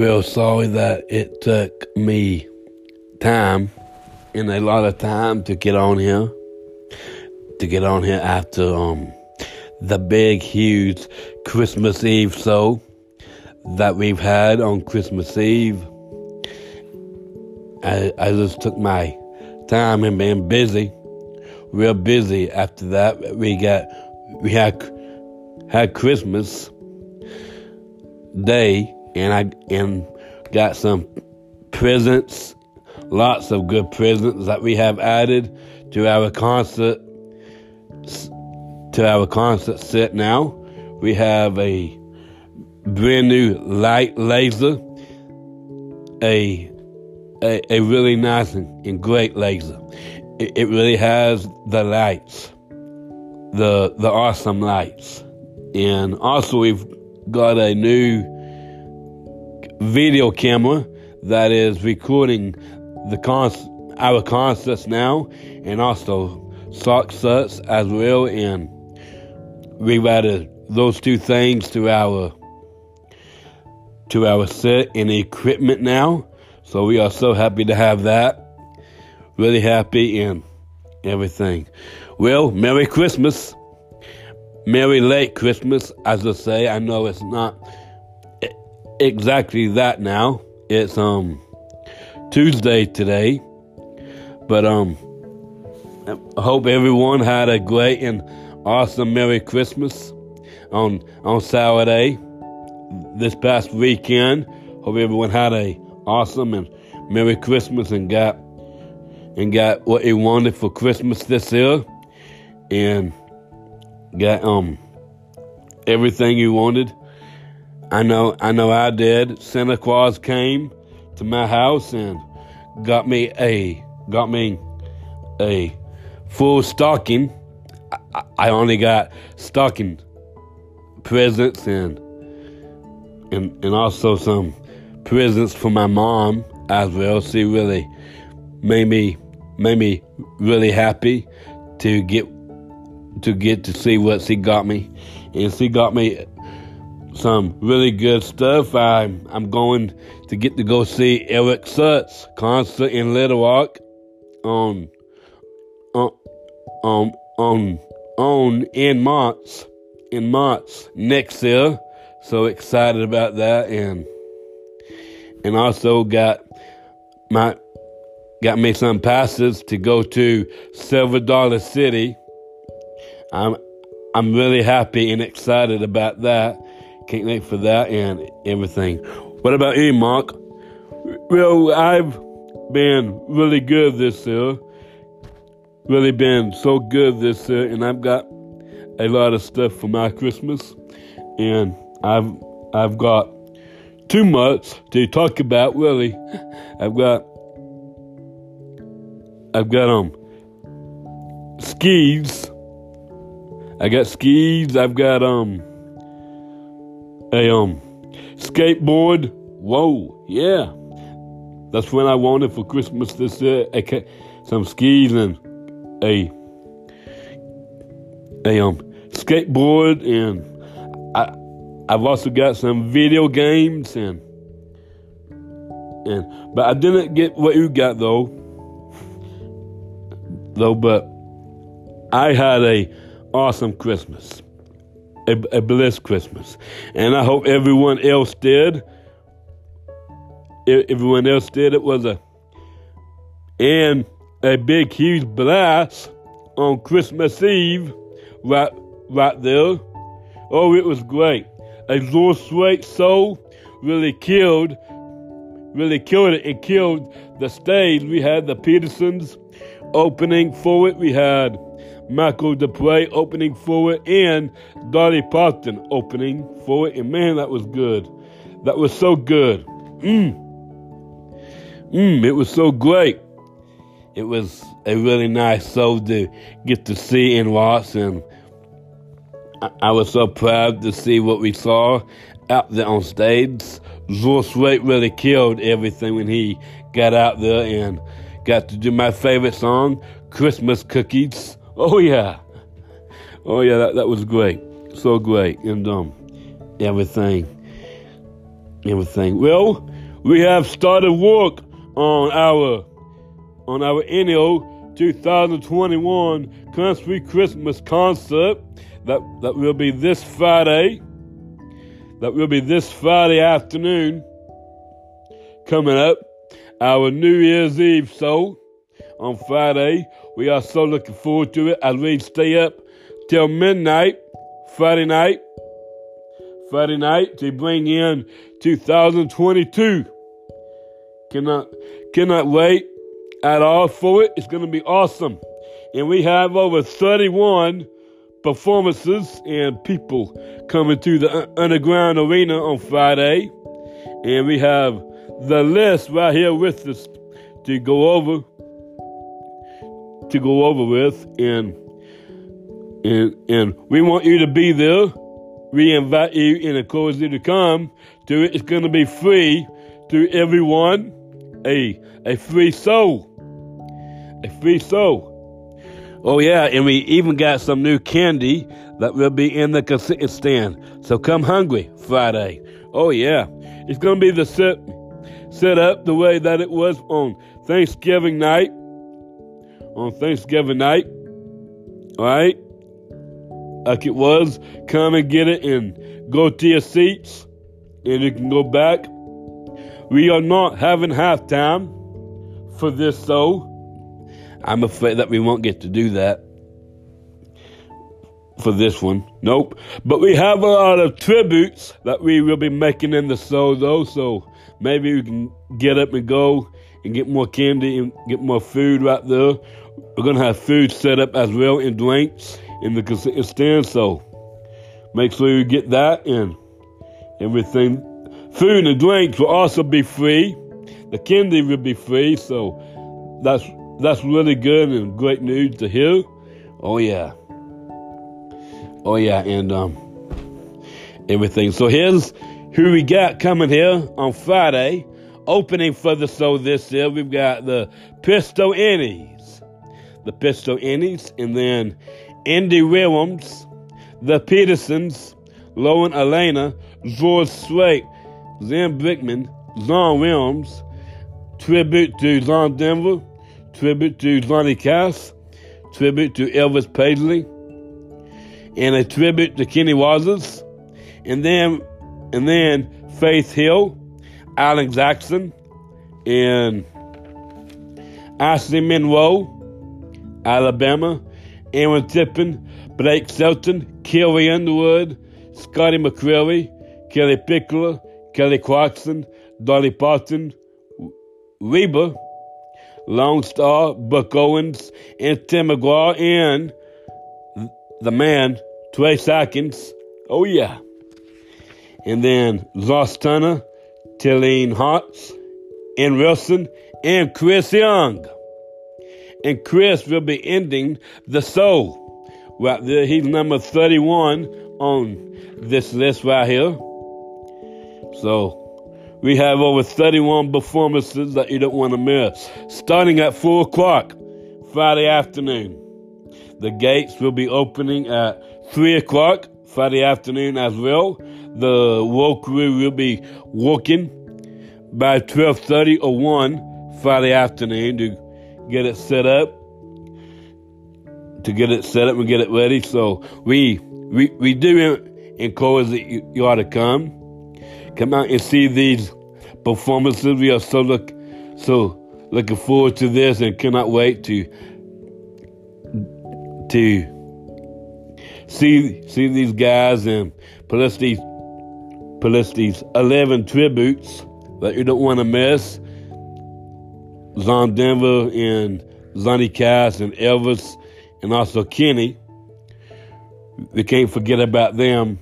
real sorry that it took me time and a lot of time to get on here. To get on here after um the big huge Christmas Eve show that we've had on Christmas Eve. I I just took my time and been busy, real busy. After that, we got we had had Christmas Day, and I and got some presents, lots of good presents that we have added to our concert to our concert set now. We have a brand new light laser, a a, a really nice and, and great laser. It, it really has the lights, the the awesome lights, and also we've got a new video camera that is recording the con- our concerts now, and also sock sets as well, and we've added those two things to our to our set and equipment now. So we are so happy to have that. Really happy and everything. Well, Merry Christmas. Merry late Christmas, as I say. I know it's not exactly that now. It's um Tuesday today. But um I hope everyone had a great and awesome Merry Christmas on on Saturday this past weekend. Hope everyone had a awesome and Merry Christmas and got and got what you wanted for Christmas this year, and got um everything you wanted. I know I know I did. Santa Claus came to my house and got me a got me a full stocking. I, I only got stocking presents and and and also some presents for my mom as well. She really made me made me really happy to get to get to see what she got me, and she got me some really good stuff. I'm I'm going to get to go see Eric Sutts concert in Little Rock on on on on on in March in March next year. So excited about that and and also got my got me some passes to go to Silver Dollar City. I'm I'm really happy and excited about that. Can't wait for that and everything. What about you, Mark? Well, I've been really good this year. Really been so good this year, and I've got a lot of stuff for my Christmas, and I've I've got too much to talk about. Really, I've got I've got um skis. I got skis. I've got um a um skateboard. Whoa, yeah. That's when I wanted for Christmas this year. Okay, some skis and a a um skateboard and I I've also got some video games and and but I didn't get what you got though. Though but I had a awesome Christmas. A, a blessed Christmas. And I hope everyone else did. Everyone else did. It was a and a big huge blast on Christmas Eve right right there. Oh, it was great. A little sweet soul really killed, really killed it. It killed the stage. We had the Petersons opening for it. We had Michael Dupre opening for it, and Dolly Parton opening for it. And man, that was good. That was so good. Mmm. Mmm, it was so great. It was a really nice show to get to see and watch, and I, I was so proud to see what we saw out there on stage. Zool Sweat really killed everything when he got out there and got to do my favorite song, Christmas Cookies. Oh yeah. Oh yeah, that, that was great. So great. And um everything. everything. Well, we have started work on our on our annual 2021 country Christmas concert that that will be this Friday. That will be this Friday afternoon coming up. Our New Year's Eve show on Friday. We are so looking forward to it as we stay up till midnight Friday night. Friday night to bring in 2022. Cannot cannot wait at all for it. It's going to be awesome. And we have over 31 performances and people coming to the underground arena on Friday. And we have the list right here with us to go over to go over with and and and we want you to be there. We invite you and encourage you to come to it. It's gonna be free to everyone. A a free soul. A free soul. Oh yeah, and we even got some new candy that will be in the concession stand. So come hungry Friday. Oh yeah, it's gonna be the set set up the way that it was on Thanksgiving night. On Thanksgiving night, all right, like it was. Come and get it and go to your seats, and you can go back. We are not having halftime for this, so I'm afraid that we won't get to do that for this one. Nope. But we have a lot of tributes that we will be making in the show, though. So maybe we can get up and go and get more candy and get more food right there. We're gonna have food set up as well and drinks in the stand. So make sure you get that and everything. Food and drinks will also be free. The candy will be free. So that's that's really good and great news to hear. Oh yeah. Oh yeah, and um everything. So here's who we got coming here on Friday. Opening for the show this year, we've got the Pistol Annies. The Pistol Annies, and then Andy Williams, the Petersons, Lauren Alaina, George Strait, Zan Brickman, John Williams, tribute to John Denver, tribute to Johnny Cash, tribute to Elvis Presley, and a tribute to Kenny Rogers, and then and then Faith Hill, Alan Jackson, and Ashley Monroe, Alabama, Aaron Tippin, Blake Shelton, Kelly Underwood, Scotty McCreery, Kellie Pickler, Kelly Clarkson, Dolly Parton, Reba, Lone Star, Buck Owens, and Tim McGraw, and the man, Trey Atkins. Oh, yeah. And then Lost Turner, Tilleen Hartz, and Wilson, and Chris Young. And Chris will be ending the show. Right there, he's number 31 on this list right here. So, we have over 31 performances that you don't want to miss. Starting at 4 o'clock Friday afternoon. The gates will be opening at 3 o'clock Friday afternoon as well. The crew will be working by 12.30 or 1 Friday afternoon to get it set up. To get it set up and get it ready. So we we, we do encourage that you, you ought to come come out and see these performances. We are so look so looking forward to this and cannot wait to to see see these guys and plus these eleven tributes that you don't want to miss. Zon Denver and Johnny Cash and Elvis and also Kenny. We can't forget about them.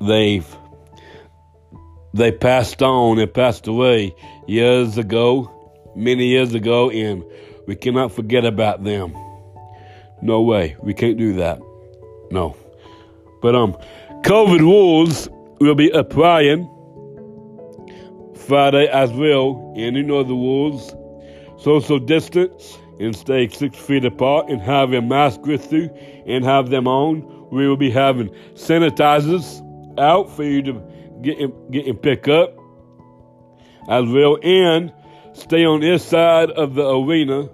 They've they passed on and passed away years ago, many years ago, and we cannot forget about them. No way. We can't do that. No. But um COVID rules will be applying Friday as well, and you know the rules. Social distance and stay six feet apart and have a mask with you and have them on. We will be having sanitizers out for you to get getting picked up as well, and stay on this side of the arena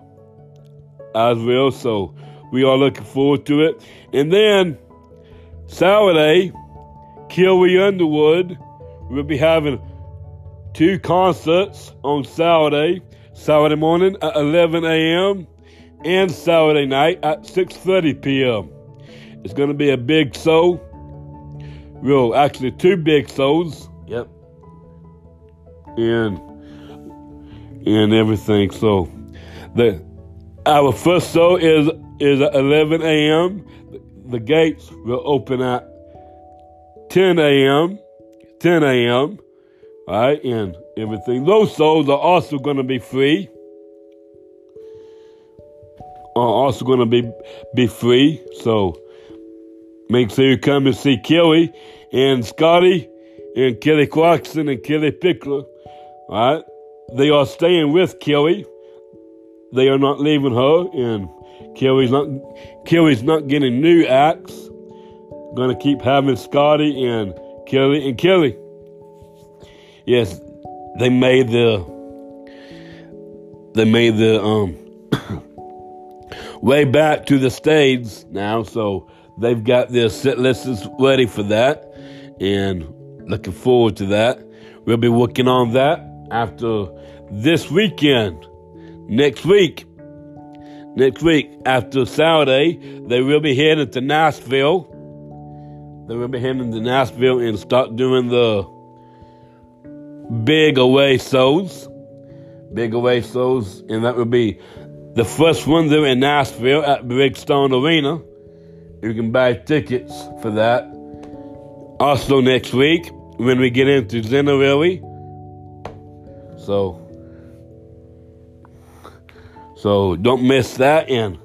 as well. So we are looking forward to it. And then Saturday, Carrie Underwood will be having two concerts on Saturday. Saturday morning at 11 a.m. and Saturday night at 6:30 p.m. It's going to be a big show. Well, actually, two big shows. Yep. And and everything. So the our first show is is at 11 a.m. The gates will open at 10 a.m. 10 a.m. Right, and everything. Those souls are also going to be free. Are also going to be be free. So make sure you come and see Kelly and Scotty and Kelly Clarkson and Kellie Pickler. Right, they are staying with Kelly they are not leaving her, and Kelly's not Kelly's not getting new acts. Gonna keep having Scotty and Kelly and Kelly. Yes, they made the they made the um way back to the stage now, so they've got their set lists ready for that, and looking forward to that. We'll be working on that after this weekend next week. Next week, after Saturday, they will be heading to Nashville. They will be heading to Nashville and start doing the big away shows. Big away shows, and that will be the first one there in Nashville at Bridgestone Arena. You can buy tickets for that. Also next week, when we get into January. So so don't miss that and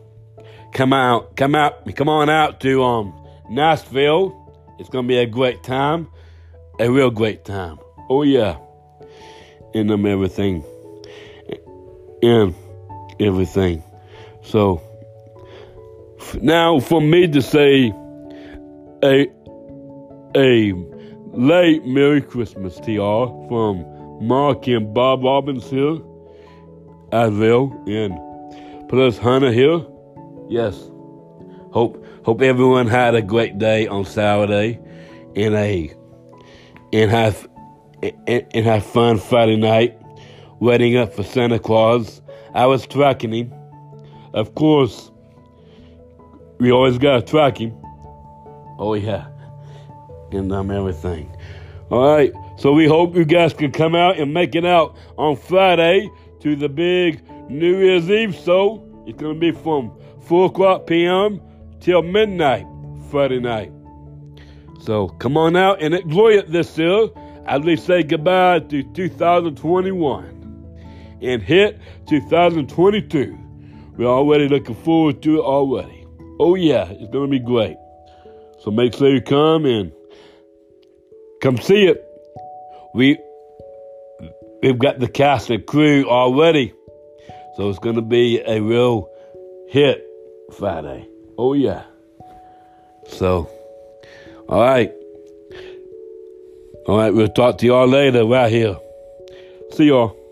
come out, come out, come on out to um Nashville. It's gonna be a great time, a real great time. Oh yeah, in them everything, in everything. So now for me to say a a late Merry Christmas to y'all from Mark and Bob Robbins here well, and plus Hunter here. Yes. Hope hope everyone had a great day on Saturday, and a and have and, and have fun Friday night, waiting up for Santa Claus. I was tracking him. Of course, we always gotta track him. Oh yeah, and um everything. All right. So we hope you guys can come out and make it out on Friday to the big New Year's Eve show. It's to be from 4 o'clock p.m. till midnight Friday night. So come on out and enjoy it this year as we say goodbye to 2021 and hit 2022. We're already looking forward to it already. Oh yeah, it's going to be great. So make sure you come and come see it. We we've got the cast and crew already. So it's going to be a real hit Friday. Oh, yeah. So, all right. All right, we'll talk to y'all later right here. See y'all.